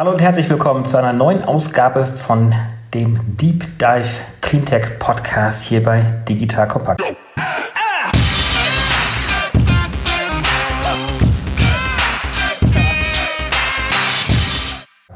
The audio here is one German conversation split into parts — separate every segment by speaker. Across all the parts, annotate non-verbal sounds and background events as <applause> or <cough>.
Speaker 1: Hallo und herzlich willkommen zu einer neuen Ausgabe von dem Deep Dive Cleantech Podcast hier bei Digital Compact.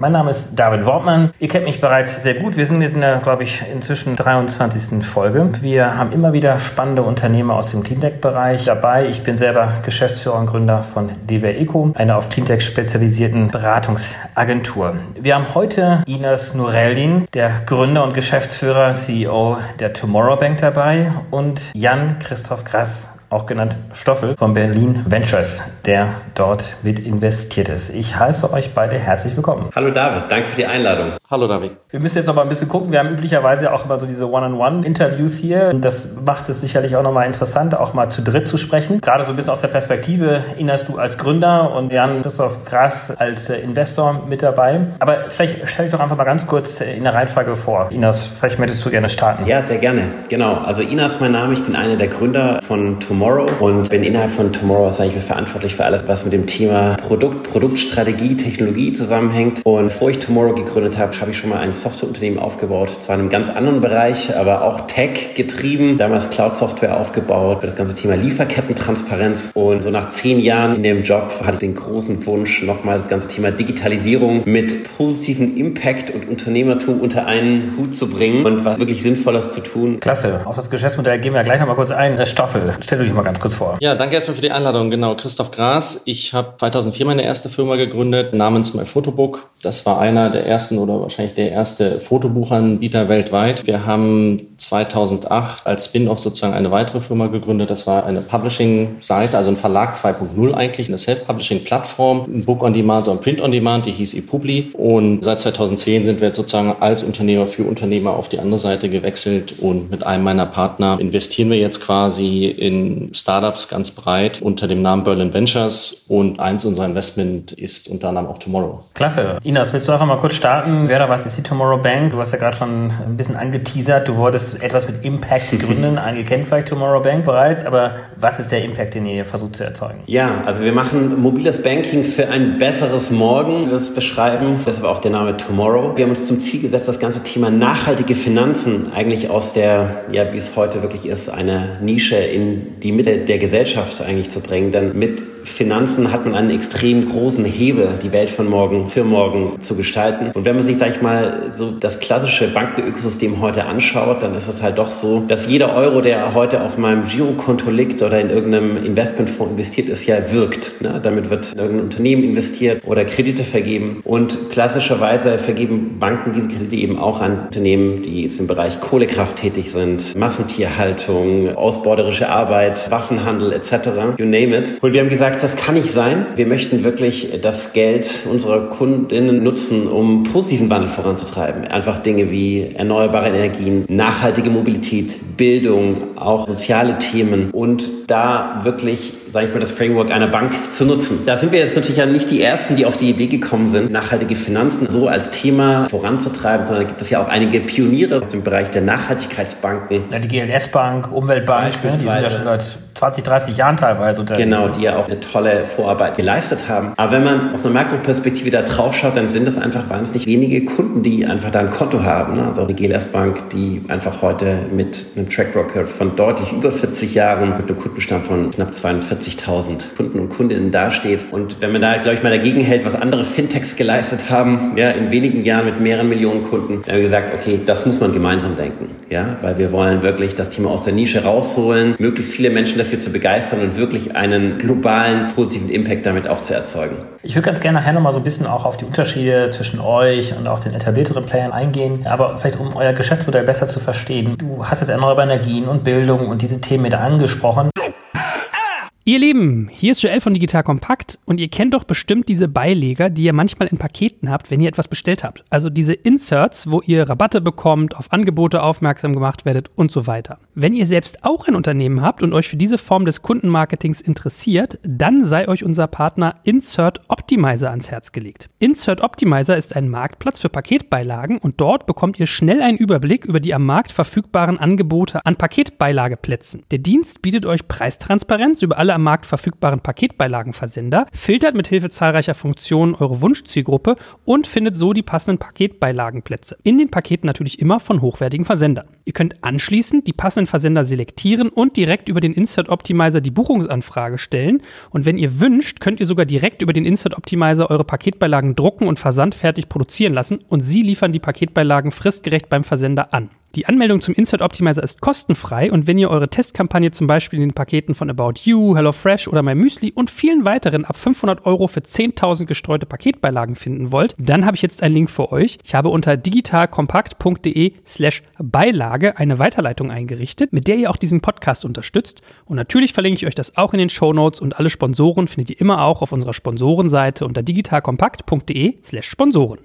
Speaker 1: Mein Name ist David Wortmann. Ihr kennt mich bereits sehr gut. Wir sind jetzt in der, glaube ich, inzwischen 23. Folge. Wir haben immer wieder spannende Unternehmer aus dem Cleantech-Bereich dabei. Ich bin selber Geschäftsführer und Gründer von DWR Eco, einer auf Cleantech spezialisierten Beratungsagentur. Wir haben heute Inas Nureldin, der Gründer und Geschäftsführer, CEO der Tomorrow Bank dabei und Jan Christoph Grass, auch genannt Stoffel von Berlin Ventures, der dort mit investiert ist. Ich heiße euch beide herzlich willkommen.
Speaker 2: Hallo David, danke für die Einladung.
Speaker 3: Hallo David.
Speaker 1: Wir müssen jetzt noch mal ein bisschen gucken. Wir haben üblicherweise auch immer so diese One-on-One-Interviews hier. Das macht es sicherlich auch noch mal interessant, auch mal zu dritt zu sprechen. Gerade so ein bisschen aus der Perspektive Inas du als Gründer und Jan Christoph Grass als äh, Investor mit dabei. Aber vielleicht stell dich doch einfach mal ganz kurz in der Reihenfolge vor. Inas, vielleicht möchtest du gerne starten.
Speaker 2: Ja, sehr gerne. Genau. Also Inas ist mein Name. Ich bin einer der Gründer von Tomorrow und bin innerhalb von Tomorrow, sage ich, verantwortlich für alles, was mit dem Thema Produkt, Produktstrategie, Technologie zusammenhängt. Und bevor ich Tomorrow gegründet habe, habe ich schon mal ein Softwareunternehmen aufgebaut, zwar in einem ganz anderen Bereich, aber auch Tech getrieben, damals Cloud-Software aufgebaut für das ganze Thema Lieferkettentransparenz. Und so nach zehn Jahren in dem Job hatte ich den großen Wunsch, nochmal das ganze Thema Digitalisierung mit positiven Impact und Unternehmertum unter einen Hut zu bringen und was wirklich Sinnvolles zu tun.
Speaker 1: Klasse. Auf das Geschäftsmodell gehen wir gleich nochmal kurz ein. Stoffel, stell dich mal ganz kurz vor.
Speaker 3: Ja, danke erstmal für die Einladung. Genau, Christoph Gras. Ich habe 2004 meine erste Firma gegründet, namens My Photobook. Das war einer der ersten oder wahrscheinlich der erste Fotobuchanbieter weltweit. Wir haben 2008 als Spin-off sozusagen eine weitere Firma gegründet. Das war eine Publishing-Seite, also ein Verlag 2.0 eigentlich, eine Self-Publishing-Plattform, ein Book on Demand und Print on Demand, die hieß ePubli. Und seit 2010 sind wir jetzt sozusagen als Unternehmer für Unternehmer auf die andere Seite gewechselt und mit einem meiner Partner investieren wir jetzt quasi in Startups ganz breit unter dem Namen Berlin Ventures und eins unserer Investment ist unter anderem auch Tomorrow.
Speaker 1: Klasse. Inas, willst du einfach mal kurz starten? Wer da was ist die Tomorrow Bank? Du hast ja gerade schon ein bisschen angeteasert. Du wolltest etwas mit Impact gründen. <laughs> Einige kennen vielleicht Tomorrow Bank bereits, aber was ist der Impact, den ihr versucht zu erzeugen?
Speaker 2: Ja, also wir machen mobiles Banking für ein besseres Morgen. Das beschreiben. Das ist aber auch der Name Tomorrow. Wir haben uns zum Ziel gesetzt, das ganze Thema nachhaltige Finanzen eigentlich aus der, ja, wie es heute wirklich ist, eine Nische in die Mitte der Gesellschaft eigentlich zu bringen. Denn mit Finanzen hat man einen extrem großen Hebel, die Welt von morgen für morgen zu gestalten. Und wenn man sich, sag ich mal, so das klassische Bankenökosystem heute anschaut, dann ist es halt doch so, dass jeder Euro, der heute auf meinem Girokonto liegt oder in irgendeinem Investmentfonds investiert ist, ja wirkt. Ne? Damit wird in irgendein Unternehmen investiert oder Kredite vergeben. Und klassischerweise vergeben Banken diese Kredite eben auch an Unternehmen, die jetzt im Bereich Kohlekraft tätig sind, Massentierhaltung, ausbeuterische Arbeit, Waffenhandel etc. You name it. Und wir haben gesagt, das kann nicht sein. Wir möchten wirklich das Geld unserer Kundinnen nutzen, um positiven Wandel voranzutreiben. Einfach Dinge wie erneuerbare Energien, nachhaltige Mobilität, Bildung, auch soziale Themen und da wirklich sage ich mal, das Framework einer Bank zu nutzen. Da sind wir jetzt natürlich ja nicht die Ersten, die auf die Idee gekommen sind, nachhaltige Finanzen so als Thema voranzutreiben, sondern da gibt es ja auch einige Pioniere aus dem Bereich der Nachhaltigkeitsbanken.
Speaker 1: Ja, die GLS-Bank, Umweltbank, ne, die sind ja schon seit 20, 30 Jahren teilweise
Speaker 2: unterwegs. Genau, die ja auch eine tolle Vorarbeit geleistet haben. Aber wenn man aus einer Makroperspektive da drauf schaut, dann sind es einfach wahnsinnig wenige Kunden, die einfach da ein Konto haben. Ne? Also auch die GLS-Bank, die einfach heute mit einem Track Record von deutlich über 40 Jahren mit einem Kundenstamm von knapp 42 40.000 Kunden und Kundinnen dasteht. Und wenn man da, glaube ich, mal dagegen hält, was andere Fintechs geleistet haben, ja, in wenigen Jahren mit mehreren Millionen Kunden, dann haben wir gesagt, okay, das muss man gemeinsam denken, ja, weil wir wollen wirklich das Thema aus der Nische rausholen, möglichst viele Menschen dafür zu begeistern und wirklich einen globalen positiven Impact damit auch zu erzeugen.
Speaker 1: Ich würde ganz gerne nachher nochmal so ein bisschen auch auf die Unterschiede zwischen euch und auch den etablierteren Playern eingehen, aber vielleicht um euer Geschäftsmodell besser zu verstehen. Du hast jetzt erneuerbare Energien und Bildung und diese Themen mit angesprochen. Ihr Lieben, hier ist Joel von Digital Kompakt und ihr kennt doch bestimmt diese Beileger, die ihr manchmal in Paketen habt, wenn ihr etwas bestellt habt. Also diese Inserts, wo ihr Rabatte bekommt, auf Angebote aufmerksam gemacht werdet und so weiter. Wenn ihr selbst auch ein Unternehmen habt und euch für diese Form des Kundenmarketings interessiert, dann sei euch unser Partner Insert Optimizer ans Herz gelegt. Insert Optimizer ist ein Marktplatz für Paketbeilagen und dort bekommt ihr schnell einen Überblick über die am Markt verfügbaren Angebote an Paketbeilageplätzen. Der Dienst bietet euch Preistransparenz über alle
Speaker 4: am Markt verfügbaren Paketbeilagenversender, filtert mit Hilfe zahlreicher Funktionen eure Wunschzielgruppe und findet so die passenden Paketbeilagenplätze. In den Paketen natürlich immer von hochwertigen Versendern. Ihr könnt anschließend die passenden Versender selektieren und direkt über den Insert Optimizer die Buchungsanfrage stellen. Und wenn ihr wünscht, könnt ihr sogar direkt über den Insert Optimizer eure Paketbeilagen drucken und versandfertig produzieren lassen und sie liefern die Paketbeilagen fristgerecht beim Versender an. Die Anmeldung zum Insert Optimizer ist kostenfrei und wenn ihr eure Testkampagne zum Beispiel in den Paketen von About You, HelloFresh oder MyMüsli und vielen weiteren ab 500 Euro für 10.000 gestreute Paketbeilagen finden wollt, dann habe ich jetzt einen Link für euch. Ich habe unter digitalkompakt.de slash Beilage eine Weiterleitung eingerichtet, mit der ihr auch diesen Podcast unterstützt. Und natürlich verlinke ich euch das auch in den Show Notes und alle Sponsoren findet ihr immer auch auf unserer Sponsorenseite unter digitalkompakt.de slash Sponsoren.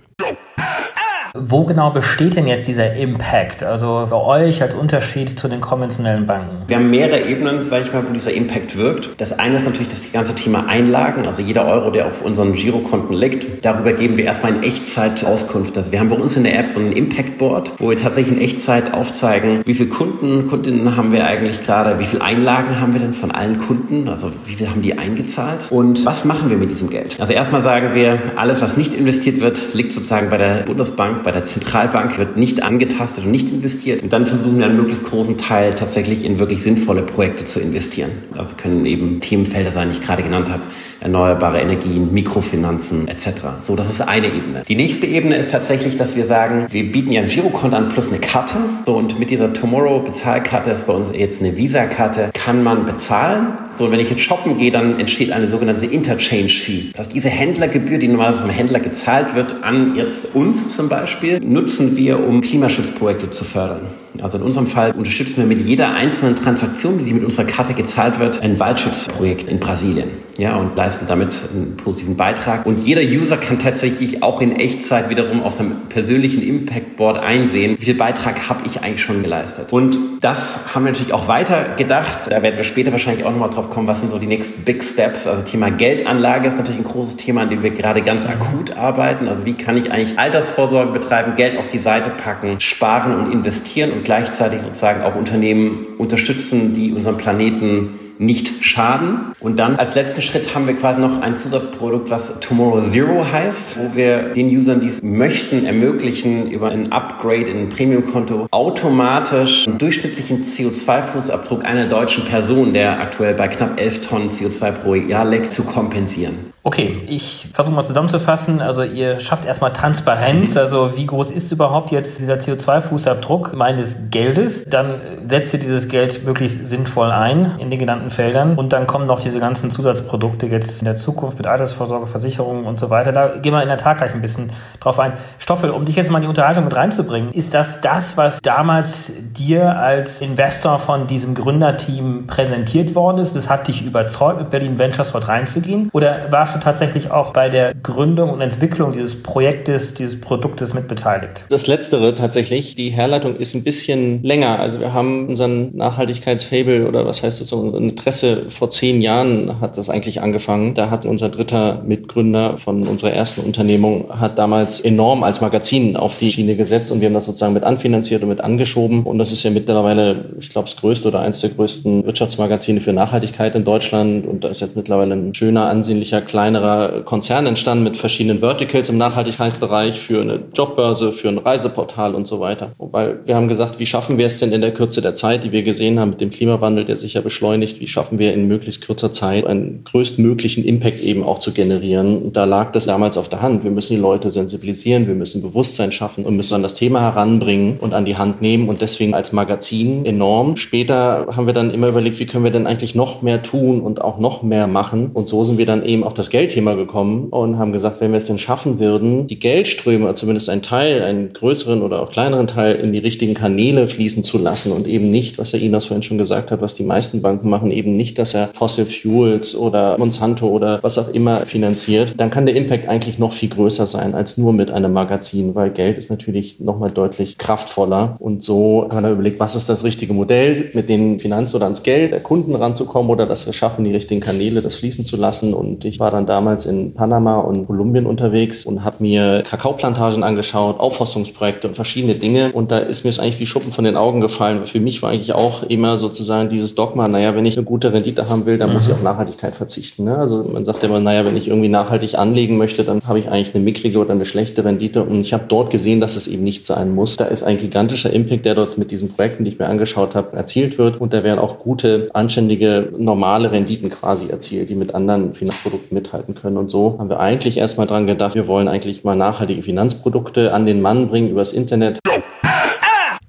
Speaker 1: Wo genau besteht denn jetzt dieser Impact? Also für euch als Unterschied zu den konventionellen Banken?
Speaker 2: Wir haben mehrere Ebenen, sage ich mal, wo dieser Impact wirkt. Das eine ist natürlich das ganze Thema Einlagen, also jeder Euro, der auf unseren Girokonten liegt. Darüber geben wir erstmal in Echtzeit Auskunft. Also wir haben bei uns in der App so ein Impact Board, wo wir tatsächlich in Echtzeit aufzeigen, wie viele Kunden, Kundinnen haben wir eigentlich gerade, wie viele Einlagen haben wir denn von allen Kunden, also wie viel haben die eingezahlt und was machen wir mit diesem Geld? Also erstmal sagen wir, alles, was nicht investiert wird, liegt sozusagen bei der Bundesbank bei der Zentralbank wird nicht angetastet und nicht investiert. Und dann versuchen wir einen möglichst großen Teil tatsächlich in wirklich sinnvolle Projekte zu investieren. Das können eben Themenfelder sein, die ich gerade genannt habe. Erneuerbare Energien, Mikrofinanzen etc. So, das ist eine Ebene. Die nächste Ebene ist tatsächlich, dass wir sagen, wir bieten ja ein Girokonto an plus eine Karte. So, und mit dieser Tomorrow Bezahlkarte, das ist bei uns jetzt eine Visa-Karte, kann man bezahlen. So, wenn ich jetzt shoppen gehe, dann entsteht eine sogenannte Interchange Fee. Das ist diese Händlergebühr, die normalerweise vom Händler gezahlt wird, an jetzt uns zum Beispiel Beispiel nutzen wir, um Klimaschutzprojekte zu fördern. Also in unserem Fall unterstützen wir mit jeder einzelnen Transaktion, die mit unserer Karte gezahlt wird, ein Waldschutzprojekt in Brasilien. Ja, und leisten damit einen positiven Beitrag. Und jeder User kann tatsächlich auch in Echtzeit wiederum auf seinem persönlichen Impact Board einsehen, wie viel Beitrag habe ich eigentlich schon geleistet. Und das haben wir natürlich auch weiter gedacht. Da werden wir später wahrscheinlich auch nochmal drauf kommen, was sind so die nächsten Big Steps. Also Thema Geldanlage ist natürlich ein großes Thema, an dem wir gerade ganz akut arbeiten. Also wie kann ich eigentlich Altersvorsorge betreiben, Geld auf die Seite packen, sparen und investieren und gleichzeitig sozusagen auch Unternehmen unterstützen, die unseren Planeten nicht schaden. Und dann als letzten Schritt haben wir quasi noch ein Zusatzprodukt, was Tomorrow Zero heißt, wo wir den Usern, die es möchten, ermöglichen, über ein Upgrade in ein Premium-Konto automatisch einen durchschnittlichen CO2-Fußabdruck einer deutschen Person, der aktuell bei knapp 11 Tonnen CO2 pro Jahr liegt, zu kompensieren.
Speaker 1: Okay, ich versuche mal zusammenzufassen. Also ihr schafft erstmal Transparenz. Also wie groß ist überhaupt jetzt dieser CO2-Fußabdruck meines Geldes? Dann setzt ihr dieses Geld möglichst sinnvoll ein in den genannten Feldern. Und dann kommen noch diese ganzen Zusatzprodukte jetzt in der Zukunft mit Altersvorsorge, Versicherungen und so weiter. Da gehen wir in der Tat gleich ein bisschen drauf ein. Stoffel, um dich jetzt mal in die Unterhaltung mit reinzubringen, ist das das, was damals dir als Investor von diesem Gründerteam präsentiert worden ist? Das hat dich überzeugt, mit Berlin Ventures dort reinzugehen? Oder warst du tatsächlich auch bei der Gründung und Entwicklung dieses Projektes, dieses Produktes mit beteiligt?
Speaker 3: Das Letztere tatsächlich. Die Herleitung ist ein bisschen länger. Also wir haben unseren Nachhaltigkeitsfable oder was heißt das, unser Interesse vor zehn Jahren hat das eigentlich angefangen. Da hat unser dritter Mitgründer von unserer ersten Unternehmung hat damals enorm als Magazin auf die Schiene gesetzt und wir haben das sozusagen mit anfinanziert und mit angeschoben. Und das ist ja mittlerweile, ich glaube, das größte oder eins der größten Wirtschaftsmagazine für Nachhaltigkeit in Deutschland. Und da ist jetzt mittlerweile ein schöner, ansehnlicher, kleiner kleinerer Konzern entstanden mit verschiedenen Verticals im Nachhaltigkeitsbereich für eine Jobbörse, für ein Reiseportal und so weiter. Wobei wir haben gesagt, wie schaffen wir es denn in der Kürze der Zeit, die wir gesehen haben mit dem Klimawandel, der sich ja beschleunigt, wie schaffen wir in möglichst kurzer Zeit einen größtmöglichen Impact eben auch zu generieren? Und da lag das damals auf der Hand. Wir müssen die Leute sensibilisieren, wir müssen Bewusstsein schaffen und müssen an das Thema heranbringen und an die Hand nehmen und deswegen als Magazin enorm. Später haben wir dann immer überlegt, wie können wir denn eigentlich noch mehr tun und auch noch mehr machen? Und so sind wir dann eben auf das Geldthema gekommen und haben gesagt, wenn wir es denn schaffen würden, die Geldströme, zumindest einen Teil, einen größeren oder auch kleineren Teil in die richtigen Kanäle fließen zu lassen und eben nicht, was der Inas vorhin schon gesagt hat, was die meisten Banken machen, eben nicht, dass er Fossil Fuels oder Monsanto oder was auch immer finanziert, dann kann der Impact eigentlich noch viel größer sein als nur mit einem Magazin, weil Geld ist natürlich nochmal deutlich kraftvoller. Und so haben wir dann überlegt, was ist das richtige Modell, mit den Finanz- oder ans Geld der Kunden ranzukommen oder dass wir schaffen, die richtigen Kanäle das fließen zu lassen. Und ich war dann dann damals in Panama und Kolumbien unterwegs und habe mir Kakaoplantagen angeschaut, Aufforstungsprojekte und verschiedene Dinge. Und da ist mir es eigentlich wie Schuppen von den Augen gefallen. Für mich war eigentlich auch immer sozusagen dieses Dogma, naja, wenn ich eine gute Rendite haben will, dann mhm. muss ich auf Nachhaltigkeit verzichten. Ne? Also man sagt immer, naja, wenn ich irgendwie nachhaltig anlegen möchte, dann habe ich eigentlich eine mickrige oder eine schlechte Rendite. Und ich habe dort gesehen, dass es eben nicht sein muss. Da ist ein gigantischer Impact, der dort mit diesen Projekten, die ich mir angeschaut habe, erzielt wird. Und da werden auch gute, anständige, normale Renditen quasi erzielt, die mit anderen Finanzprodukten mithalten können. Und so haben wir eigentlich erstmal dran gedacht, wir wollen eigentlich mal nachhaltige Finanzprodukte an den Mann bringen übers Internet.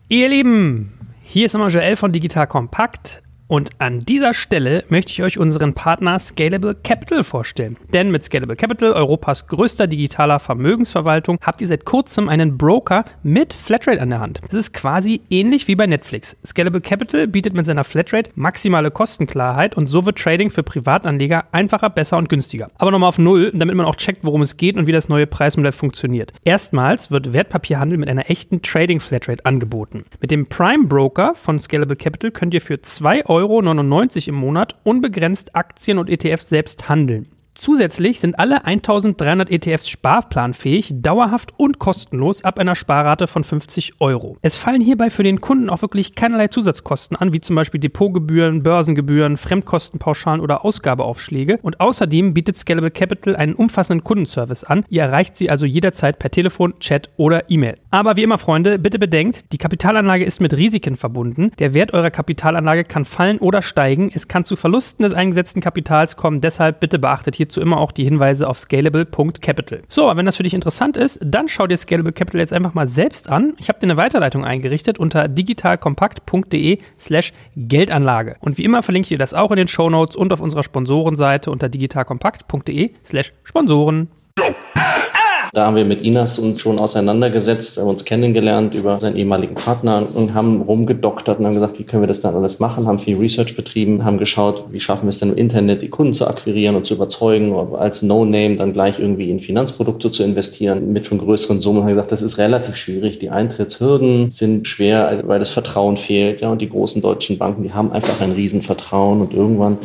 Speaker 4: Ihr Lieben, hier ist nochmal Joel von Digital Kompakt. Und an dieser Stelle möchte ich euch unseren Partner Scalable Capital vorstellen. Denn mit Scalable Capital, Europas größter digitaler Vermögensverwaltung, habt ihr seit kurzem einen Broker mit Flatrate an der Hand. Das ist quasi ähnlich wie bei Netflix. Scalable Capital bietet mit seiner Flatrate maximale Kostenklarheit und so wird Trading für Privatanleger einfacher, besser und günstiger. Aber nochmal auf Null, damit man auch checkt, worum es geht und wie das neue Preismodell funktioniert. Erstmals wird Wertpapierhandel mit einer echten Trading Flatrate angeboten. Mit dem Prime Broker von Scalable Capital könnt ihr für 2 Euro Euro im Monat unbegrenzt Aktien und ETFs selbst handeln. Zusätzlich sind alle 1300 ETFs sparplanfähig, dauerhaft und kostenlos ab einer Sparrate von 50 Euro. Es fallen hierbei für den Kunden auch wirklich keinerlei Zusatzkosten an, wie zum Beispiel Depotgebühren, Börsengebühren, Fremdkostenpauschalen oder Ausgabeaufschläge. Und außerdem bietet Scalable Capital einen umfassenden Kundenservice an. Ihr erreicht sie also jederzeit per Telefon, Chat oder E-Mail. Aber wie immer, Freunde, bitte bedenkt, die Kapitalanlage ist mit Risiken verbunden. Der Wert eurer Kapitalanlage kann fallen oder steigen. Es kann zu Verlusten des eingesetzten Kapitals kommen. Deshalb bitte beachtet hier hierzu immer auch die Hinweise auf scalable.capital. So, wenn das für dich interessant ist, dann schau dir Scalable Capital jetzt einfach mal selbst an. Ich habe dir eine Weiterleitung eingerichtet unter digitalkompakt.de slash Geldanlage. Und wie immer verlinke ich dir das auch in den Show Notes und auf unserer Sponsorenseite unter digitalkompakt.de slash Sponsoren.
Speaker 3: Da haben wir mit Inas uns schon auseinandergesetzt, haben uns kennengelernt über seinen ehemaligen Partner und haben rumgedoktert und haben gesagt, wie können wir das dann alles machen, haben viel Research betrieben, haben geschaut, wie schaffen wir es denn im Internet, die Kunden zu akquirieren und zu überzeugen, als No-Name dann gleich irgendwie in Finanzprodukte zu investieren mit schon größeren Summen. Haben gesagt, das ist relativ schwierig. Die Eintrittshürden sind schwer, weil das Vertrauen fehlt. Ja, und die großen deutschen Banken, die haben einfach ein Riesenvertrauen und irgendwann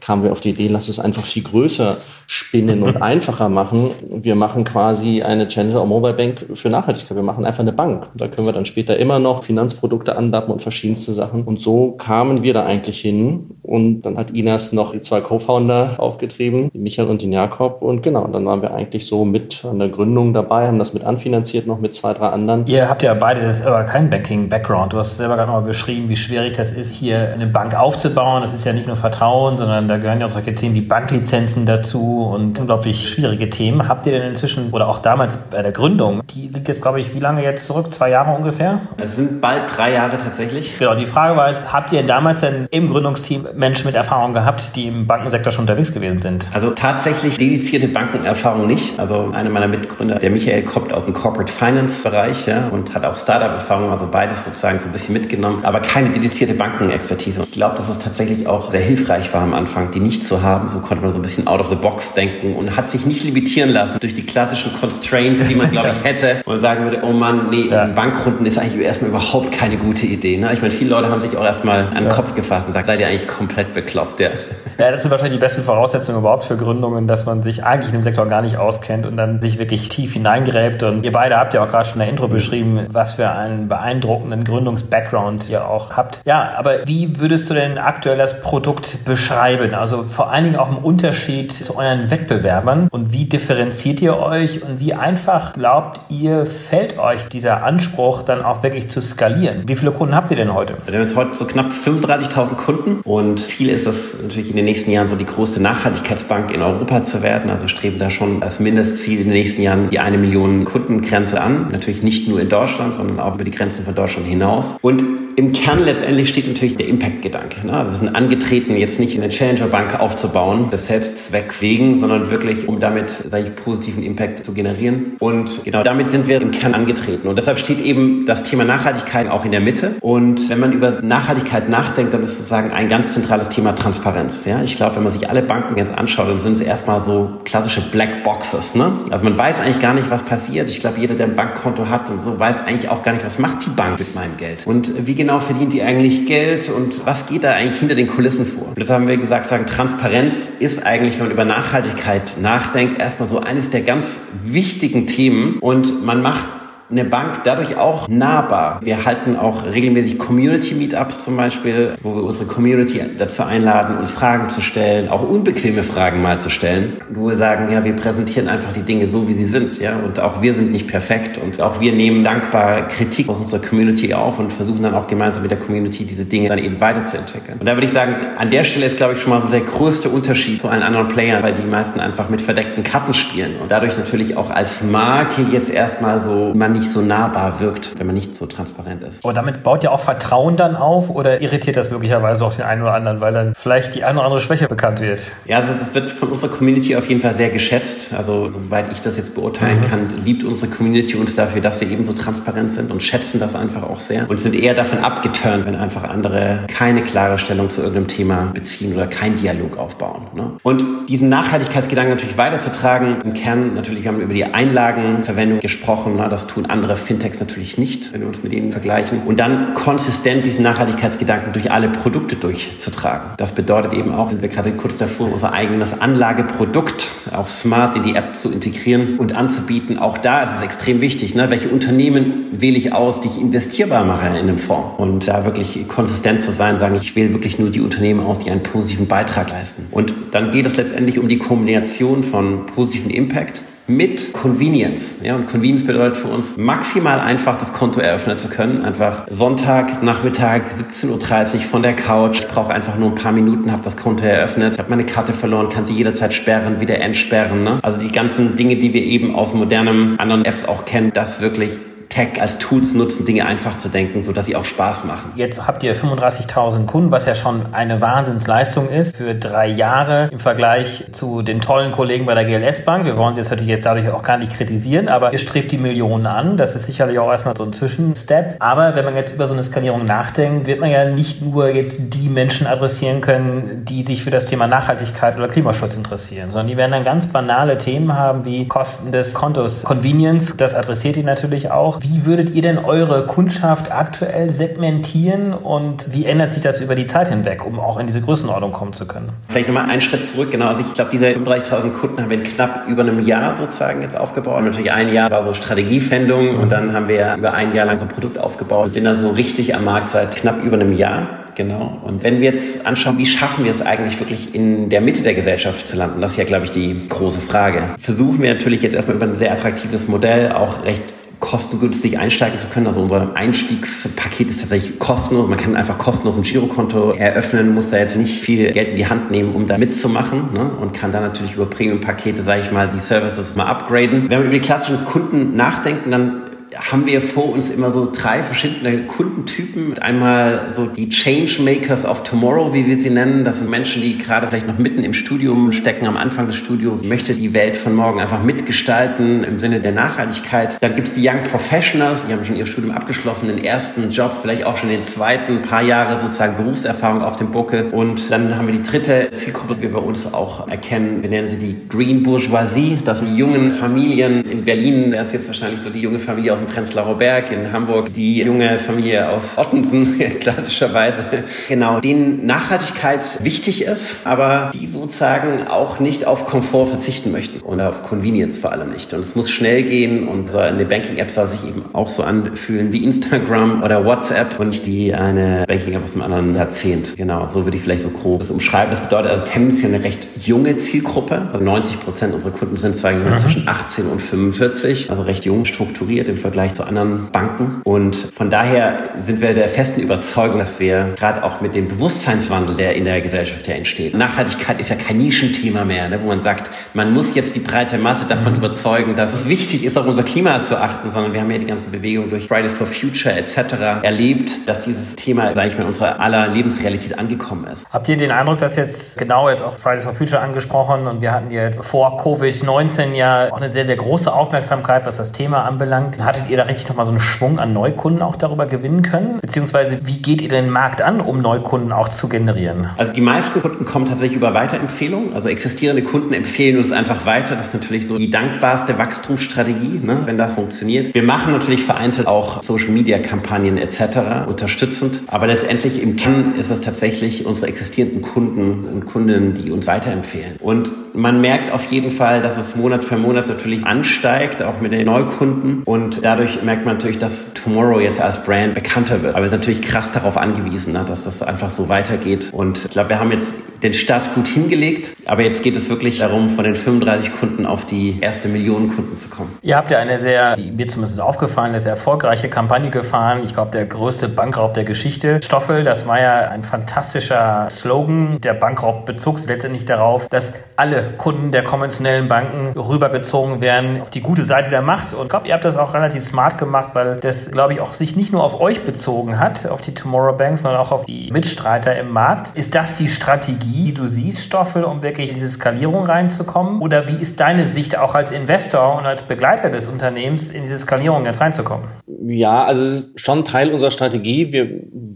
Speaker 3: kamen wir auf die Idee, lass es einfach viel größer spinnen und <laughs> einfacher machen. Wir machen quasi eine Challenger Mobile Bank für Nachhaltigkeit. Wir machen einfach eine Bank. Da können wir dann später immer noch Finanzprodukte andappen und verschiedenste Sachen. Und so kamen wir da eigentlich hin. Und dann hat Inas noch die zwei Co-Founder aufgetrieben, die Michael und den Jakob. Und genau, dann waren wir eigentlich so mit an der Gründung dabei, haben das mit anfinanziert noch mit zwei, drei anderen.
Speaker 1: Ihr habt ja beide das aber keinen Banking-Background. Du hast selber gerade mal beschrieben, wie schwierig das ist, hier eine Bank aufzubauen. Das ist ja nicht nur Vertrauen, sondern da gehören ja auch solche Themen wie Banklizenzen dazu und unglaublich schwierige Themen. Habt ihr denn inzwischen, oder auch damals bei der Gründung, die liegt jetzt, glaube ich, wie lange jetzt zurück? Zwei Jahre ungefähr?
Speaker 2: Es sind bald drei Jahre tatsächlich.
Speaker 1: Genau, die Frage war jetzt, habt ihr damals denn im Gründungsteam Menschen mit Erfahrung gehabt, die im Bankensektor schon unterwegs gewesen sind?
Speaker 2: Also tatsächlich dedizierte Bankenerfahrung nicht. Also einer meiner Mitgründer, der Michael, kommt aus dem Corporate Finance Bereich ja, und hat auch Startup-Erfahrung, also beides sozusagen so ein bisschen mitgenommen, aber keine dedizierte Bankenexpertise. Ich glaube, dass es tatsächlich auch sehr hilfreich war am Anfang, die nicht zu haben. So konnte man so ein bisschen out of the box denken und hat sich nicht limitieren lassen durch die klassischen Constraints, die man, glaube ich, <laughs> hätte und sagen würde, oh Mann, nee, ja. Bankrunden ist eigentlich erstmal überhaupt keine gute Idee. Ne? Ich meine, viele Leute haben sich auch erstmal an den ja. Kopf gefasst und sagen, seid ihr eigentlich komplett bekloppt, ja. <laughs>
Speaker 1: Ja, das sind wahrscheinlich die besten Voraussetzungen überhaupt für Gründungen, dass man sich eigentlich in dem Sektor gar nicht auskennt und dann sich wirklich tief hineingräbt. Und ihr beide habt ja auch gerade schon in der Intro beschrieben, was für einen beeindruckenden Gründungs-Background ihr auch habt. Ja, aber wie würdest du denn aktuell das Produkt beschreiben? Also vor allen Dingen auch im Unterschied zu euren Wettbewerbern und wie differenziert ihr euch und wie einfach glaubt ihr, fällt euch dieser Anspruch dann auch wirklich zu skalieren? Wie viele Kunden habt ihr denn heute?
Speaker 2: Wir haben jetzt heute so knapp 35.000 Kunden und Ziel ist es natürlich in den nächsten Jahren so die größte Nachhaltigkeitsbank in Europa zu werden. Also streben da schon als Mindestziel in den nächsten Jahren die eine Million Kundengrenze an. Natürlich nicht nur in Deutschland, sondern auch über die Grenzen von Deutschland hinaus. Und im Kern letztendlich steht natürlich der Impact-Gedanke. Ne? Also wir sind angetreten, jetzt nicht eine Challenger-Bank aufzubauen, des Selbstzwecks wegen, sondern wirklich, um damit, sage ich, positiven Impact zu generieren. Und genau damit sind wir im Kern angetreten. Und deshalb steht eben das Thema Nachhaltigkeit auch in der Mitte. Und wenn man über Nachhaltigkeit nachdenkt, dann ist sozusagen ein ganz zentrales Thema Transparenz. Ja? Ich glaube, wenn man sich alle Banken jetzt anschaut, dann sind es erstmal so klassische Black Boxes. Ne? Also man weiß eigentlich gar nicht, was passiert. Ich glaube, jeder, der ein Bankkonto hat und so, weiß eigentlich auch gar nicht, was macht die Bank mit meinem Geld. Und wie genau verdient die eigentlich Geld und was geht da eigentlich hinter den Kulissen vor? Und das haben wir gesagt, sagen, Transparenz ist eigentlich, wenn man über Nachhaltigkeit nachdenkt, erstmal so eines der ganz wichtigen Themen und man macht eine Bank dadurch auch nahbar. Wir halten auch regelmäßig Community-Meetups zum Beispiel, wo wir unsere Community dazu einladen, uns Fragen zu stellen, auch unbequeme Fragen mal zu stellen, wo wir sagen, ja, wir präsentieren einfach die Dinge so, wie sie sind, ja, und auch wir sind nicht perfekt und auch wir nehmen dankbar Kritik aus unserer Community auf und versuchen dann auch gemeinsam mit der Community diese Dinge dann eben weiterzuentwickeln. Und da würde ich sagen, an der Stelle ist, glaube ich, schon mal so der größte Unterschied zu allen anderen Playern, weil die meisten einfach mit verdeckten Karten spielen und dadurch natürlich auch als Marke jetzt erstmal so man nicht so nahbar wirkt, wenn man nicht so transparent ist.
Speaker 1: Aber damit baut ihr auch Vertrauen dann auf oder irritiert das möglicherweise auch den einen oder anderen, weil dann vielleicht die eine oder andere Schwäche bekannt wird?
Speaker 2: Ja, also es wird von unserer Community auf jeden Fall sehr geschätzt. Also soweit ich das jetzt beurteilen mhm. kann, liebt unsere Community uns dafür, dass wir eben so transparent sind und schätzen das einfach auch sehr und sind eher davon abgeturnt, wenn einfach andere keine klare Stellung zu irgendeinem Thema beziehen oder keinen Dialog aufbauen. Ne? Und diesen Nachhaltigkeitsgedanken natürlich weiterzutragen, im Kern natürlich haben wir über die Einlagenverwendung gesprochen, ne? das tun andere Fintechs natürlich nicht, wenn wir uns mit ihnen vergleichen. Und dann konsistent diesen Nachhaltigkeitsgedanken durch alle Produkte durchzutragen. Das bedeutet eben auch, sind wir gerade kurz davor, unser eigenes Anlageprodukt auf Smart in die App zu integrieren und anzubieten. Auch da ist es extrem wichtig, ne? welche Unternehmen wähle ich aus, die ich investierbar mache in einem Fonds. Und da wirklich konsistent zu sein, sagen, ich wähle wirklich nur die Unternehmen aus, die einen positiven Beitrag leisten. Und dann geht es letztendlich um die Kombination von positiven Impact mit Convenience. Ja, und Convenience bedeutet für uns maximal einfach das Konto eröffnen zu können. Einfach Sonntag, Nachmittag, 17.30 Uhr von der Couch. Ich brauche einfach nur ein paar Minuten, habe das Konto eröffnet, habe meine Karte verloren, kann sie jederzeit sperren, wieder entsperren. Ne? Also die ganzen Dinge, die wir eben aus modernen anderen Apps auch kennen, das wirklich Tech als Tools nutzen, Dinge einfach zu denken, sodass sie auch Spaß machen.
Speaker 1: Jetzt habt ihr 35.000 Kunden, was ja schon eine Wahnsinnsleistung ist für drei Jahre im Vergleich zu den tollen Kollegen bei der GLS Bank. Wir wollen sie jetzt natürlich jetzt dadurch auch gar nicht kritisieren, aber ihr strebt die Millionen an. Das ist sicherlich auch erstmal so ein Zwischenstep. Aber wenn man jetzt über so eine Skalierung nachdenkt, wird man ja nicht nur jetzt die Menschen adressieren können, die sich für das Thema Nachhaltigkeit oder Klimaschutz interessieren, sondern die werden dann ganz banale Themen haben wie Kosten des Kontos, Convenience. Das adressiert ihr natürlich auch. Wie würdet ihr denn eure Kundschaft aktuell segmentieren und wie ändert sich das über die Zeit hinweg, um auch in diese Größenordnung kommen zu können?
Speaker 2: Vielleicht nochmal einen Schritt zurück. Genau, also ich glaube, diese 35.000 Kunden haben wir in knapp über einem Jahr sozusagen jetzt aufgebaut. Und natürlich ein Jahr war so Strategiefändung und dann haben wir über ein Jahr lang so ein Produkt aufgebaut und sind dann so richtig am Markt seit knapp über einem Jahr. Genau. Und wenn wir jetzt anschauen, wie schaffen wir es eigentlich wirklich in der Mitte der Gesellschaft zu landen, das ist ja, glaube ich, die große Frage. Versuchen wir natürlich jetzt erstmal über ein sehr attraktives Modell auch recht kostengünstig einsteigen zu können. Also unser Einstiegspaket ist tatsächlich kostenlos. Man kann einfach kostenlos ein Girokonto eröffnen, muss da jetzt nicht viel Geld in die Hand nehmen, um da mitzumachen ne? und kann dann natürlich über Premium-Pakete, sage ich mal, die Services mal upgraden. Wenn wir über die klassischen Kunden nachdenken, dann haben wir vor uns immer so drei verschiedene Kundentypen. Einmal so die Changemakers of Tomorrow, wie wir sie nennen. Das sind Menschen, die gerade vielleicht noch mitten im Studium stecken, am Anfang des Studiums, möchte die Welt von morgen einfach mitgestalten im Sinne der Nachhaltigkeit. Dann gibt es die Young Professionals, die haben schon ihr Studium abgeschlossen, den ersten Job, vielleicht auch schon den zweiten, paar Jahre sozusagen Berufserfahrung auf dem Buckel. Und dann haben wir die dritte Zielgruppe, die wir bei uns auch erkennen. Wir nennen sie die Green Bourgeoisie. Das sind die jungen Familien in Berlin. Das ist jetzt wahrscheinlich so die junge Familie aus dem Prenzlauer Berg, in Hamburg die junge Familie aus Ottensen, <laughs> klassischerweise, genau, denen Nachhaltigkeit wichtig ist, aber die sozusagen auch nicht auf Komfort verzichten möchten und auf Convenience vor allem nicht. Und es muss schnell gehen und eine Banking-App soll sich eben auch so anfühlen wie Instagram oder WhatsApp und nicht wie eine Banking-App aus einem anderen Jahrzehnt. Genau, so würde ich vielleicht so grob das umschreiben. Das bedeutet also tendenziell eine recht junge Zielgruppe. Also 90 Prozent unserer Kunden sind zwar mhm. zwischen 18 und 45, also recht jung strukturiert im Vergleich zu anderen Banken. Und von daher sind wir der festen Überzeugung, dass wir gerade auch mit dem Bewusstseinswandel, der in der Gesellschaft ja entsteht, Nachhaltigkeit ist ja kein Nischenthema mehr, ne, wo man sagt, man muss jetzt die breite Masse davon mhm. überzeugen, dass es wichtig ist, auf unser Klima zu achten, sondern wir haben ja die ganzen Bewegungen durch Fridays for Future etc. erlebt, dass dieses Thema, sage ich mal, in unserer aller Lebensrealität angekommen ist.
Speaker 1: Habt ihr den Eindruck, dass jetzt genau jetzt auch Fridays for Future angesprochen und wir hatten jetzt vor Covid-19 ja auch eine sehr, sehr große Aufmerksamkeit, was das Thema anbelangt. Hattet ihr da richtig nochmal so einen Schwung an Neukunden auch darüber gewinnen können? Beziehungsweise wie geht ihr den Markt an, um Neukunden auch zu generieren?
Speaker 2: Also die meisten Kunden kommen tatsächlich über Weiterempfehlungen. Also existierende Kunden empfehlen uns einfach weiter. Das ist natürlich so die dankbarste Wachstumsstrategie, ne, wenn das funktioniert. Wir machen natürlich vereinzelt auch Social-Media-Kampagnen etc. unterstützend. Aber letztendlich im Kern ist es tatsächlich unsere existierenden Kunden und Kundinnen, die uns weiterempfehlen. Und man merkt auf jeden Fall, dass es Monat für Monat natürlich ansteigt, auch mit den Neukunden. Und dadurch merkt man natürlich, dass Tomorrow jetzt als Brand bekannter wird. Aber wir sind natürlich krass darauf angewiesen, ne, dass das einfach so weitergeht. Und ich glaube, wir haben jetzt den Start gut hingelegt. Aber jetzt geht es wirklich darum, von den 35 Kunden auf die erste Million Kunden zu kommen.
Speaker 1: Ihr habt ja eine sehr, die mir zumindest aufgefallen, eine sehr erfolgreiche Kampagne gefahren. Ich glaube, der größte Bankraub der Geschichte. Stoffel, das war ja ein fantastischer Slogan. Der Bankraub bezog sich letztendlich darauf, dass alle Kunden der konventionellen Banken rübergezogen werden auf die gute Seite der Macht. Und ich glaube, ihr habt das auch relativ smart gemacht, weil das, glaube ich, auch sich nicht nur auf euch bezogen hat, auf die Tomorrow Bank, sondern auch auf die Mitstreiter im Markt. Ist das die Strategie, die du siehst, Stoffel, um wirklich in diese Skalierung reinzukommen? Oder wie ist deine Sicht auch als Investor und als Begleiter des Unternehmens in diese Skalierung jetzt reinzukommen?
Speaker 3: Ja, also es ist schon Teil unserer Strategie. Wir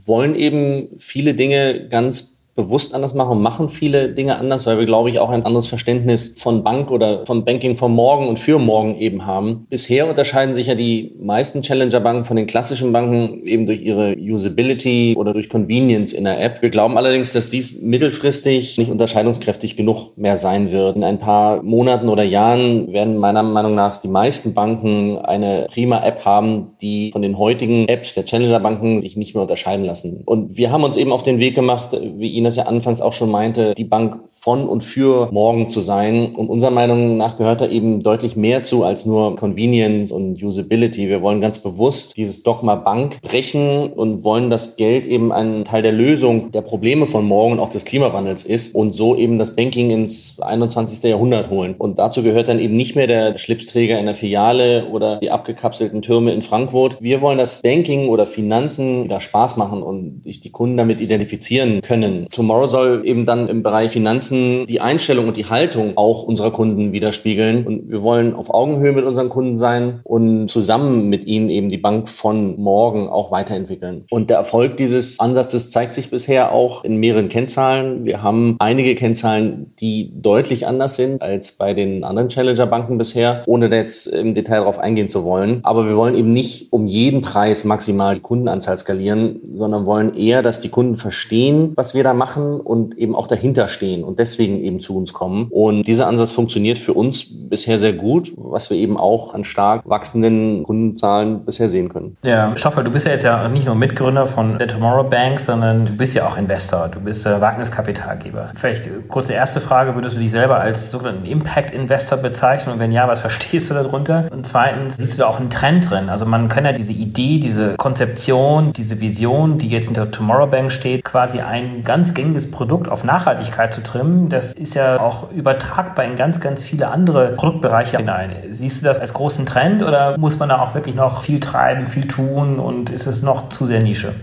Speaker 3: wollen eben viele Dinge ganz bewusst anders machen, machen viele Dinge anders, weil wir, glaube ich, auch ein anderes Verständnis von Bank oder von Banking von morgen und für morgen eben haben. Bisher unterscheiden sich ja die meisten Challenger-Banken von den klassischen Banken eben durch ihre Usability oder durch Convenience in der App. Wir glauben allerdings, dass dies mittelfristig nicht unterscheidungskräftig genug mehr sein wird. In ein paar Monaten oder Jahren werden meiner Meinung nach die meisten Banken eine prima App haben, die von den heutigen Apps der Challenger-Banken sich nicht mehr unterscheiden lassen. Und wir haben uns eben auf den Weg gemacht, wie Ihnen das ja anfangs auch schon meinte, die Bank von und für morgen zu sein. Und unserer Meinung nach gehört da eben deutlich mehr zu als nur Convenience und Usability. Wir wollen ganz bewusst dieses Dogma Bank brechen und wollen, dass Geld eben ein Teil der Lösung der Probleme von morgen und auch des Klimawandels ist und so eben das Banking ins 21. Jahrhundert holen. Und dazu gehört dann eben nicht mehr der Schlipsträger in der Filiale oder die abgekapselten Türme in Frankfurt. Wir wollen, dass Banking oder Finanzen wieder Spaß machen und sich die Kunden damit identifizieren können. Tomorrow soll eben dann im Bereich Finanzen die Einstellung und die Haltung auch unserer Kunden widerspiegeln. Und wir wollen auf Augenhöhe mit unseren Kunden sein und zusammen mit ihnen eben die Bank von morgen auch weiterentwickeln. Und der Erfolg dieses Ansatzes zeigt sich bisher auch in mehreren Kennzahlen. Wir haben einige Kennzahlen, die deutlich anders sind als bei den anderen Challenger-Banken bisher, ohne jetzt im Detail darauf eingehen zu wollen. Aber wir wollen eben nicht um jeden Preis maximal die Kundenanzahl skalieren, sondern wollen eher, dass die Kunden verstehen, was wir da machen machen und eben auch dahinter stehen und deswegen eben zu uns kommen. Und dieser Ansatz funktioniert für uns bisher sehr gut, was wir eben auch an stark wachsenden Kundenzahlen bisher sehen können.
Speaker 1: Ja, Stoffel, du bist ja jetzt ja nicht nur Mitgründer von der Tomorrow Bank, sondern du bist ja auch Investor, du bist äh, Wagniskapitalgeber. Vielleicht kurze erste Frage, würdest du dich selber als sogenannten Impact-Investor bezeichnen und wenn ja, was verstehst du darunter? Und zweitens, siehst du da auch einen Trend drin? Also man kann ja diese Idee, diese Konzeption, diese Vision, die jetzt hinter Tomorrow Bank steht, quasi ein ganz gängiges Produkt auf Nachhaltigkeit zu trimmen, das ist ja auch übertragbar in ganz, ganz viele andere Produktbereiche hinein. Siehst du das als großen Trend oder muss man da auch wirklich noch viel treiben, viel tun und ist es noch zu sehr Nische?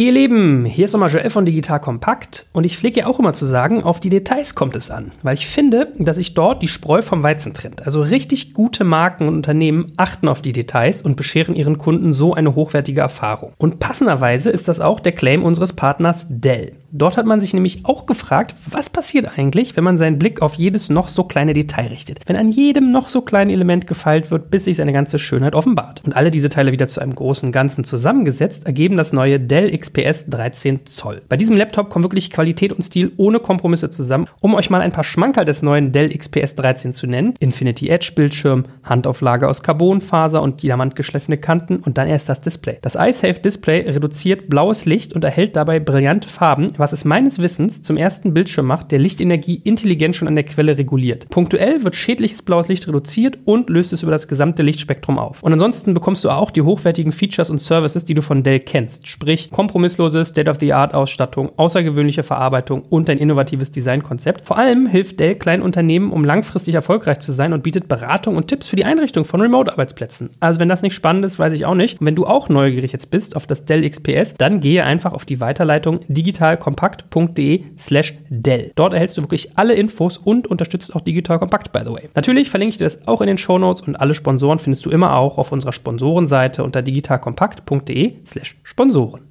Speaker 4: Ihr Lieben, hier ist nochmal Joel von Digital Kompakt und ich pflege ja auch immer zu sagen, auf die Details kommt es an, weil ich finde, dass sich dort die Spreu vom Weizen trennt. Also richtig gute Marken und Unternehmen achten auf die Details und bescheren ihren Kunden so eine hochwertige Erfahrung. Und passenderweise ist das auch der Claim unseres Partners Dell. Dort hat man sich nämlich auch gefragt, was passiert eigentlich, wenn man seinen Blick auf jedes noch so kleine Detail richtet. Wenn an jedem noch so kleinen Element gefeilt wird, bis sich seine ganze Schönheit offenbart. Und alle diese Teile wieder zu einem großen Ganzen zusammengesetzt, ergeben das neue Dell XPS 13 Zoll. Bei diesem Laptop kommen wirklich Qualität und Stil ohne Kompromisse zusammen. Um euch mal ein paar Schmankerl des neuen Dell XPS 13 zu nennen. Infinity Edge Bildschirm, Handauflage aus Carbonfaser und diamantgeschliffene Kanten und dann erst das Display. Das iSafe Display reduziert blaues Licht und erhält dabei brillante Farben, was es meines Wissens zum ersten Bildschirm macht, der Lichtenergie intelligent schon an der Quelle reguliert. Punktuell wird schädliches blaues Licht reduziert und löst es über das gesamte Lichtspektrum auf. Und ansonsten bekommst du auch die hochwertigen Features und Services, die du von Dell kennst, sprich kompromisslose State-of-the-Art-Ausstattung, außergewöhnliche Verarbeitung und ein innovatives Designkonzept. Vor allem hilft Dell kleinen Unternehmen, um langfristig erfolgreich zu sein und bietet Beratung und Tipps für die Einrichtung von Remote-Arbeitsplätzen. Also wenn das nicht spannend ist, weiß ich auch nicht. Und wenn du auch neugierig jetzt bist auf das Dell XPS, dann gehe einfach auf die Weiterleitung digital digitalkompakt.de slash Dell. Dort erhältst du wirklich alle Infos und unterstützt auch Digital Kompakt, by the way. Natürlich verlinke ich dir das auch in den Show Notes und alle Sponsoren findest du immer auch auf unserer Sponsorenseite unter digitalkompakt.de slash Sponsoren.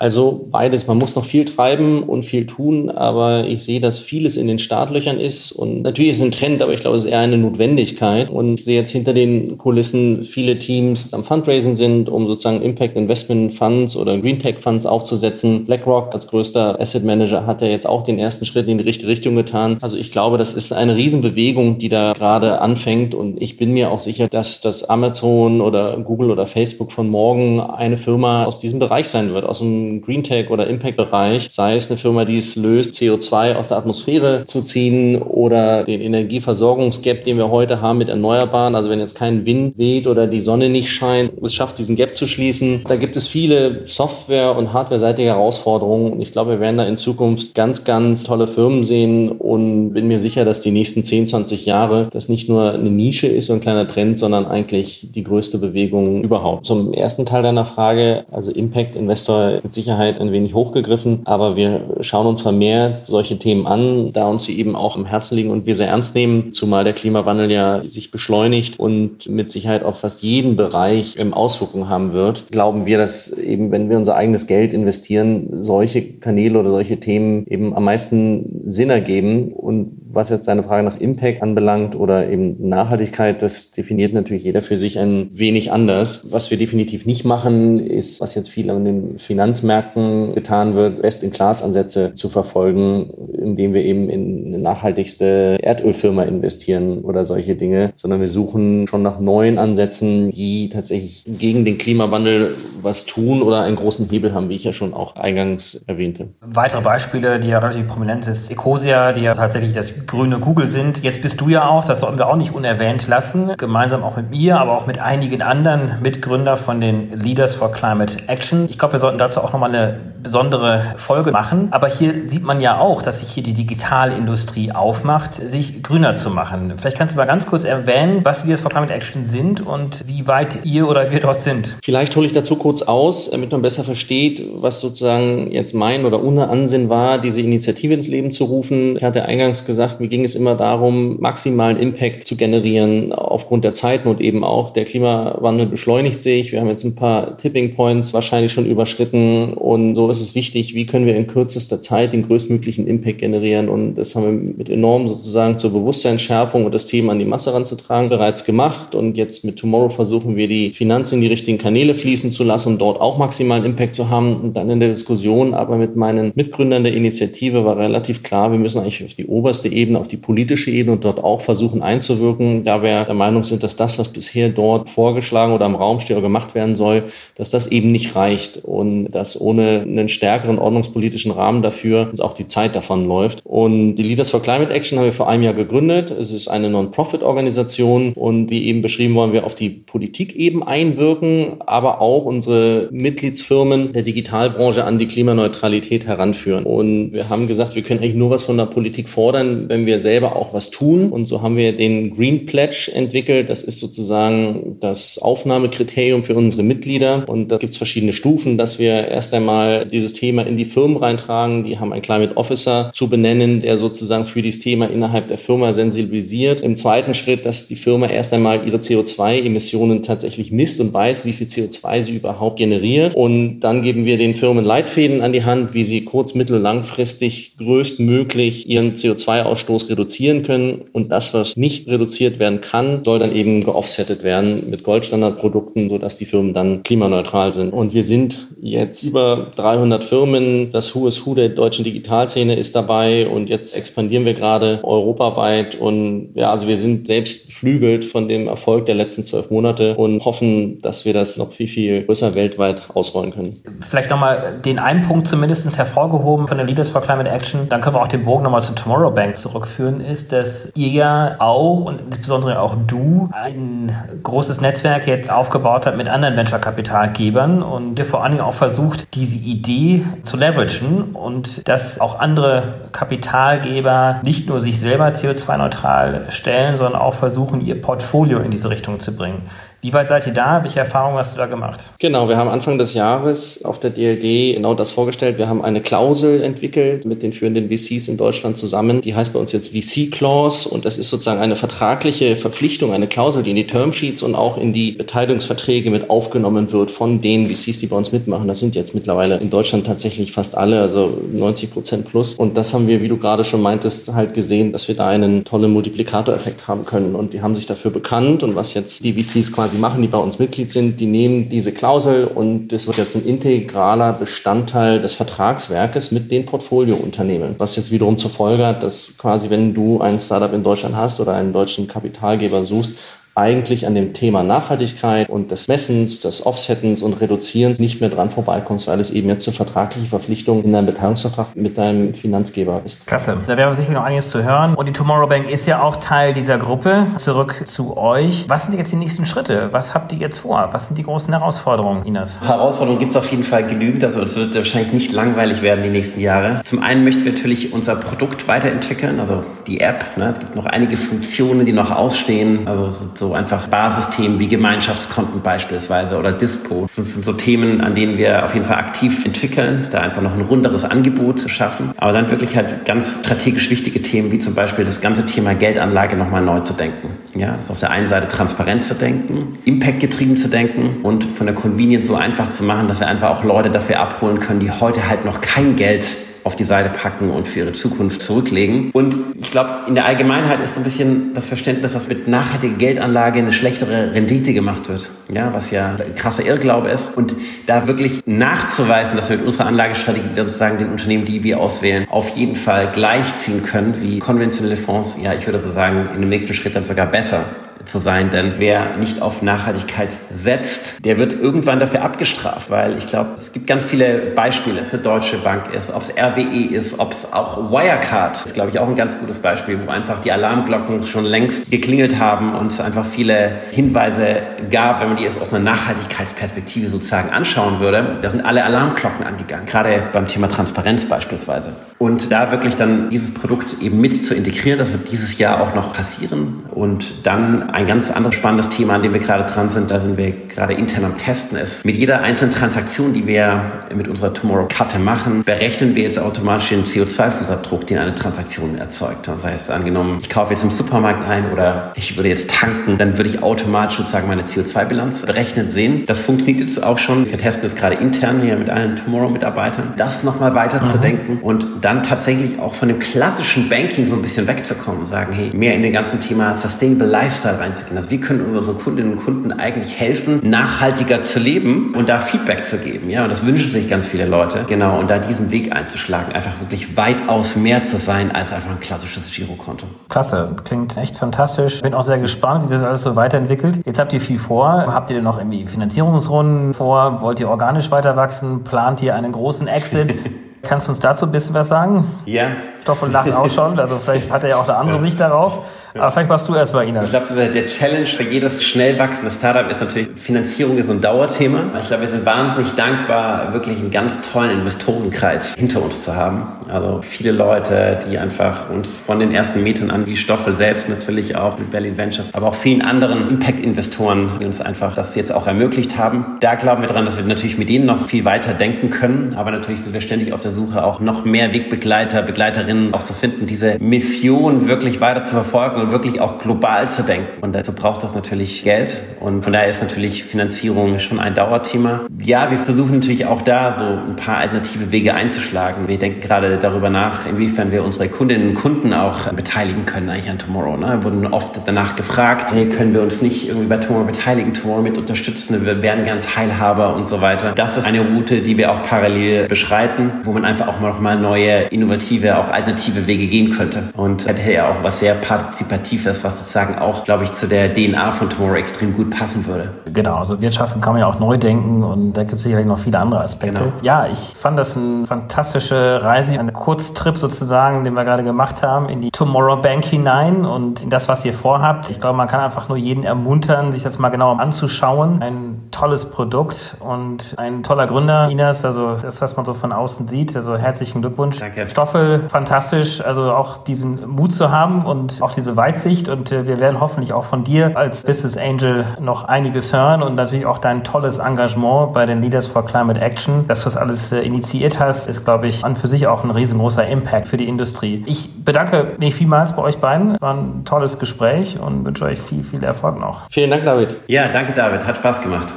Speaker 3: Also beides. Man muss noch viel treiben und viel tun, aber ich sehe, dass vieles in den Startlöchern ist. Und natürlich ist es ein Trend, aber ich glaube, es ist eher eine Notwendigkeit. Und ich sehe jetzt hinter den Kulissen viele Teams am Fundraising sind, um sozusagen Impact Investment Funds oder Green Tech Funds aufzusetzen. BlackRock als größter Asset Manager hat ja jetzt auch den ersten Schritt in die richtige Richtung getan. Also ich glaube, das ist eine Riesenbewegung, die da gerade anfängt. Und ich bin mir auch sicher, dass das Amazon oder Google oder Facebook von morgen eine Firma aus diesem Bereich sein wird, aus dem Green Tech oder Impact-Bereich, sei es eine Firma, die es löst, CO2 aus der Atmosphäre zu ziehen oder den Energieversorgungsgap, den wir heute haben mit Erneuerbaren. Also wenn jetzt kein Wind weht oder die Sonne nicht scheint, es schafft, diesen Gap zu schließen. Da gibt es viele Software- und Hardware-seitige Herausforderungen. Und ich glaube, wir werden da in Zukunft ganz, ganz tolle Firmen sehen und bin mir sicher, dass die nächsten 10, 20 Jahre das nicht nur eine Nische ist, so ein kleiner Trend, sondern eigentlich die größte Bewegung überhaupt. Zum ersten Teil deiner Frage, also Impact Investor mit Sicherheit ein wenig hochgegriffen, aber wir schauen uns vermehrt solche Themen an, da uns sie eben auch im Herzen liegen und wir sehr ernst nehmen, zumal der Klimawandel ja sich beschleunigt und mit Sicherheit auf fast jeden Bereich Auswirkungen haben wird. Glauben wir, dass eben, wenn wir unser eigenes Geld investieren, solche Kanäle oder solche Themen eben am meisten Sinn ergeben und was jetzt seine Frage nach Impact anbelangt oder eben Nachhaltigkeit, das definiert natürlich jeder für sich ein wenig anders. Was wir definitiv nicht machen, ist, was jetzt viel an den Finanzmärkten getan wird, Best-in-Class-Ansätze zu verfolgen, indem wir eben in eine nachhaltigste Erdölfirma investieren oder solche Dinge, sondern wir suchen schon nach neuen Ansätzen, die tatsächlich gegen den Klimawandel was tun oder einen großen Hebel haben, wie ich ja schon auch eingangs erwähnte.
Speaker 1: Weitere Beispiele, die ja relativ prominent ist, Ecosia, die ja tatsächlich das grüne Google sind. Jetzt bist du ja auch, das sollten wir auch nicht unerwähnt lassen, gemeinsam auch mit mir, aber auch mit einigen anderen Mitgründer von den Leaders for Climate Action. Ich glaube, wir sollten dazu auch nochmal eine besondere Folge machen. Aber hier sieht man ja auch, dass sich hier die Digitalindustrie aufmacht, sich grüner zu machen. Vielleicht kannst du mal ganz kurz erwähnen, was Leaders for Climate Action sind und wie weit ihr oder wir dort sind.
Speaker 3: Vielleicht hole ich dazu kurz aus, damit man besser versteht, was sozusagen jetzt mein oder unser Ansinn war, diese Initiative ins Leben zu rufen. Ich hatte eingangs gesagt, mir ging es immer darum, maximalen Impact zu generieren aufgrund der Zeiten und eben auch der Klimawandel beschleunigt sich. Wir haben jetzt ein paar Tipping Points wahrscheinlich schon überschritten und so ist es wichtig, wie können wir in kürzester Zeit den größtmöglichen Impact generieren. Und das haben wir mit enorm sozusagen zur Bewusstseinsschärfung und das Thema an die Masse ranzutragen bereits gemacht. Und jetzt mit Tomorrow versuchen wir die Finanzen in die richtigen Kanäle fließen zu lassen, um dort auch maximalen Impact zu haben. Und dann in der Diskussion aber mit meinen Mitgründern der Initiative war relativ klar, wir müssen eigentlich auf die oberste Ebene, auf die politische Ebene und dort auch versuchen einzuwirken, da wir der Meinung sind, dass das, was bisher dort vorgeschlagen oder im Raum steht oder gemacht werden soll, dass das eben nicht reicht. Und dass ohne einen stärkeren ordnungspolitischen Rahmen dafür uns auch die Zeit davon läuft. Und die Leaders for Climate Action haben wir vor einem Jahr gegründet. Es ist eine Non-Profit-Organisation und wie eben beschrieben wollen wir auf die Politik eben einwirken, aber auch unsere Mitgliedsfirmen der Digitalbranche an die Klimaneutralität heranführen. Und wir haben gesagt, wir können eigentlich nur was von der Politik fordern, wenn wir selber auch was tun. Und so haben wir den Green Pledge entwickelt. Das ist sozusagen das Aufnahmekriterium für unsere Mitglieder. Und da gibt es verschiedene Stufen, dass wir erst einmal dieses Thema in die Firmen reintragen. Die haben einen Climate Officer zu benennen, der sozusagen für dieses Thema innerhalb der Firma sensibilisiert. Im zweiten Schritt, dass die Firma erst einmal ihre CO2-Emissionen tatsächlich misst und weiß, wie viel CO2 sie überhaupt generiert. Und dann geben wir den Firmen Leitfäden an die Hand, wie sie kurz-, mittel-, langfristig größtmöglich ihren CO2 Ausstoß reduzieren können. Und das, was nicht reduziert werden kann, soll dann eben geoffsettet werden mit Goldstandardprodukten, sodass die Firmen dann klimaneutral sind. Und wir sind jetzt über 300 Firmen. Das Who is Who der deutschen Digitalszene ist dabei. Und jetzt expandieren wir gerade europaweit. Und ja, also wir sind selbst beflügelt von dem Erfolg der letzten zwölf Monate und hoffen, dass wir das noch viel, viel größer weltweit ausrollen können.
Speaker 1: Vielleicht nochmal den einen Punkt zumindest hervorgehoben von der Leaders for Climate Action. Dann können wir auch den Bogen nochmal zu Tomorrow Bank zurück zurückführen, ist, dass ihr ja auch und insbesondere auch du ein großes Netzwerk jetzt aufgebaut habt mit anderen Venture-Kapitalgebern und ihr vor allen Dingen auch versucht, diese Idee zu leveragen und dass auch andere Kapitalgeber nicht nur sich selber CO2-neutral stellen, sondern auch versuchen, ihr Portfolio in diese Richtung zu bringen. Wie weit seid ihr da? Welche Erfahrungen hast du da gemacht?
Speaker 3: Genau, wir haben Anfang des Jahres auf der DLD genau das vorgestellt. Wir haben eine Klausel entwickelt mit den führenden VCs in Deutschland zusammen. Die heißt bei uns jetzt VC Clause und das ist sozusagen eine vertragliche Verpflichtung, eine Klausel, die in die Termsheets und auch in die Beteiligungsverträge mit aufgenommen wird von den VCs, die bei uns mitmachen. Das sind jetzt mittlerweile in Deutschland tatsächlich fast alle, also 90 Prozent plus. Und das haben wir, wie du gerade schon meintest, halt gesehen, dass wir da einen tollen Multiplikatoreffekt haben können. Und die haben sich dafür bekannt und was jetzt die VCs quasi quasi machen, die bei uns Mitglied sind, die nehmen diese Klausel und das wird jetzt ein integraler Bestandteil des Vertragswerkes mit den Portfoliounternehmen. Was jetzt wiederum zur Folge hat, dass quasi, wenn du ein Startup in Deutschland hast oder einen deutschen Kapitalgeber suchst, eigentlich an dem Thema Nachhaltigkeit und des Messens, des Offsettens und Reduzierens nicht mehr dran vorbeikommst, weil es eben jetzt eine vertragliche Verpflichtung in deinem Beteiligungsvertrag mit deinem Finanzgeber ist.
Speaker 1: Klasse. Da wäre sicher noch einiges zu hören. Und die Tomorrow Bank ist ja auch Teil dieser Gruppe. Zurück zu euch. Was sind jetzt die nächsten Schritte? Was habt ihr jetzt vor? Was sind die großen Herausforderungen, Ines?
Speaker 2: Herausforderungen gibt es auf jeden Fall genügend. Also es wird wahrscheinlich nicht langweilig werden die nächsten Jahre. Zum einen möchten wir natürlich unser Produkt weiterentwickeln, also die App. Ne? Es gibt noch einige Funktionen, die noch ausstehen. Also so, einfach Basisthemen wie Gemeinschaftskonten beispielsweise oder Dispo. Das sind so Themen, an denen wir auf jeden Fall aktiv entwickeln, da einfach noch ein runderes Angebot zu schaffen. Aber dann wirklich halt ganz strategisch wichtige Themen wie zum Beispiel das ganze Thema Geldanlage nochmal neu zu denken. Ja, das ist auf der einen Seite transparent zu denken, Impact getrieben zu denken und von der Convenience so einfach zu machen, dass wir einfach auch Leute dafür abholen können, die heute halt noch kein Geld auf die Seite packen und für ihre Zukunft zurücklegen. Und ich glaube, in der Allgemeinheit ist so ein bisschen das Verständnis, dass mit nachhaltiger Geldanlage eine schlechtere Rendite gemacht wird. Ja, was ja ein krasser Irrglaube ist. Und da wirklich nachzuweisen, dass wir mit unserer Anlagestrategie sozusagen den Unternehmen, die wir auswählen, auf jeden Fall gleichziehen können wie konventionelle Fonds. Ja, ich würde so sagen, in dem nächsten Schritt dann sogar besser zu sein, denn wer nicht auf Nachhaltigkeit setzt, der wird irgendwann dafür abgestraft, weil ich glaube, es gibt ganz viele Beispiele, ob es eine Deutsche Bank ist, ob es RWE ist, ob es auch Wirecard ist, glaube ich, auch ein ganz gutes Beispiel, wo einfach die Alarmglocken schon längst geklingelt haben und es einfach viele Hinweise gab, wenn man die jetzt aus einer Nachhaltigkeitsperspektive sozusagen anschauen würde, da sind alle Alarmglocken angegangen, gerade beim Thema Transparenz beispielsweise. Und da wirklich dann dieses Produkt eben mit zu integrieren, das wird dieses Jahr auch noch passieren und dann ein ganz anderes spannendes Thema, an dem wir gerade dran sind, da sind wir gerade intern am Testen, ist mit jeder einzelnen Transaktion, die wir mit unserer Tomorrow-Karte machen, berechnen wir jetzt automatisch den CO2-Fußabdruck, den eine Transaktion erzeugt. Das heißt, angenommen, ich kaufe jetzt im Supermarkt ein oder ich würde jetzt tanken, dann würde ich automatisch sozusagen meine CO2-Bilanz berechnet sehen. Das funktioniert jetzt auch schon. Wir testen das gerade intern hier mit allen Tomorrow-Mitarbeitern, das nochmal weiter mhm. zu denken und dann tatsächlich auch von dem klassischen Banking so ein bisschen wegzukommen und sagen, hey, mehr in den ganzen Thema Sustainable Lifestyle reinzugehen. Also wie können unsere Kundinnen und Kunden eigentlich helfen, nachhaltiger zu leben und da Feedback zu geben. Ja, und das wünschen sich ganz viele Leute. Genau, und da diesen Weg einzuschlagen, einfach wirklich weitaus mehr zu sein als einfach ein klassisches Girokonto.
Speaker 1: Klasse, klingt echt fantastisch. Bin auch sehr gespannt, wie sich das alles so weiterentwickelt. Jetzt habt ihr viel vor. Habt ihr denn noch irgendwie Finanzierungsrunden vor? Wollt ihr organisch weiter wachsen? Plant ihr einen großen Exit? <laughs> Kannst du uns dazu ein bisschen was sagen?
Speaker 2: Ja.
Speaker 1: Stoffel lacht auch schon, also vielleicht hat er ja auch eine andere Sicht darauf. Aber vielleicht warst du erst bei Ines.
Speaker 2: Ich glaube, der Challenge für jedes schnell wachsende Startup ist natürlich, Finanzierung ist ein Dauerthema. Ich glaube, wir sind wahnsinnig dankbar, wirklich einen ganz tollen Investorenkreis hinter uns zu haben. Also viele Leute, die einfach uns von den ersten Metern an, wie Stoffel selbst natürlich auch mit Berlin Ventures, aber auch vielen anderen Impact-Investoren, die uns einfach das jetzt auch ermöglicht haben. Da glauben wir dran, dass wir natürlich mit denen noch viel weiter denken können. Aber natürlich sind wir ständig auf der Suche, auch noch mehr Wegbegleiter, Begleiterinnen auch zu finden, diese Mission wirklich weiter zu verfolgen und wirklich auch global zu denken. Und dazu braucht das natürlich Geld. Und von daher ist natürlich Finanzierung schon ein Dauerthema. Ja, wir versuchen natürlich auch da so ein paar alternative Wege einzuschlagen. Wir denken gerade darüber nach, inwiefern wir unsere Kundinnen und Kunden auch beteiligen können eigentlich an Tomorrow. Ne? Wir wurden oft danach gefragt, hey, können wir uns nicht irgendwie bei Tomorrow beteiligen, Tomorrow mit unterstützen, wir wären gern Teilhaber und so weiter. Das ist eine Route, die wir auch parallel beschreiten, wo man einfach auch noch mal neue, innovative, auch alternative Wege gehen könnte. Und hätte ja auch was sehr Partizipatives, was sozusagen auch, glaube ich, zu der DNA von Tomorrow extrem gut passen würde.
Speaker 1: Genau, also Wirtschaften kann man ja auch neu denken und da gibt es sicherlich noch viele andere Aspekte. Genau. Ja, ich fand das eine fantastische Reise, ein Kurztrip sozusagen, den wir gerade gemacht haben, in die Tomorrow Bank hinein und in das, was ihr vorhabt. Ich glaube, man kann einfach nur jeden ermuntern, sich das mal genau anzuschauen. Ein tolles Produkt und ein toller Gründer, Inas, also das, was man so von außen sieht. Also herzlichen Glückwunsch. Danke. Stoffel, fantastisch, also auch diesen Mut zu haben und auch diese Weitsicht und äh, wir werden hoffentlich auch von dir als Business Angel noch einiges hören und natürlich auch dein tolles Engagement bei den Leaders for Climate Action, dass du das alles äh, initiiert hast, ist, glaube ich, an für sich auch ein riesengroßer Impact für die Industrie. Ich bedanke mich vielmals bei euch beiden. War ein tolles Gespräch und wünsche euch viel, viel Erfolg noch.
Speaker 3: Vielen Dank, David.
Speaker 2: Ja, danke, David. Hat Spaß gemacht.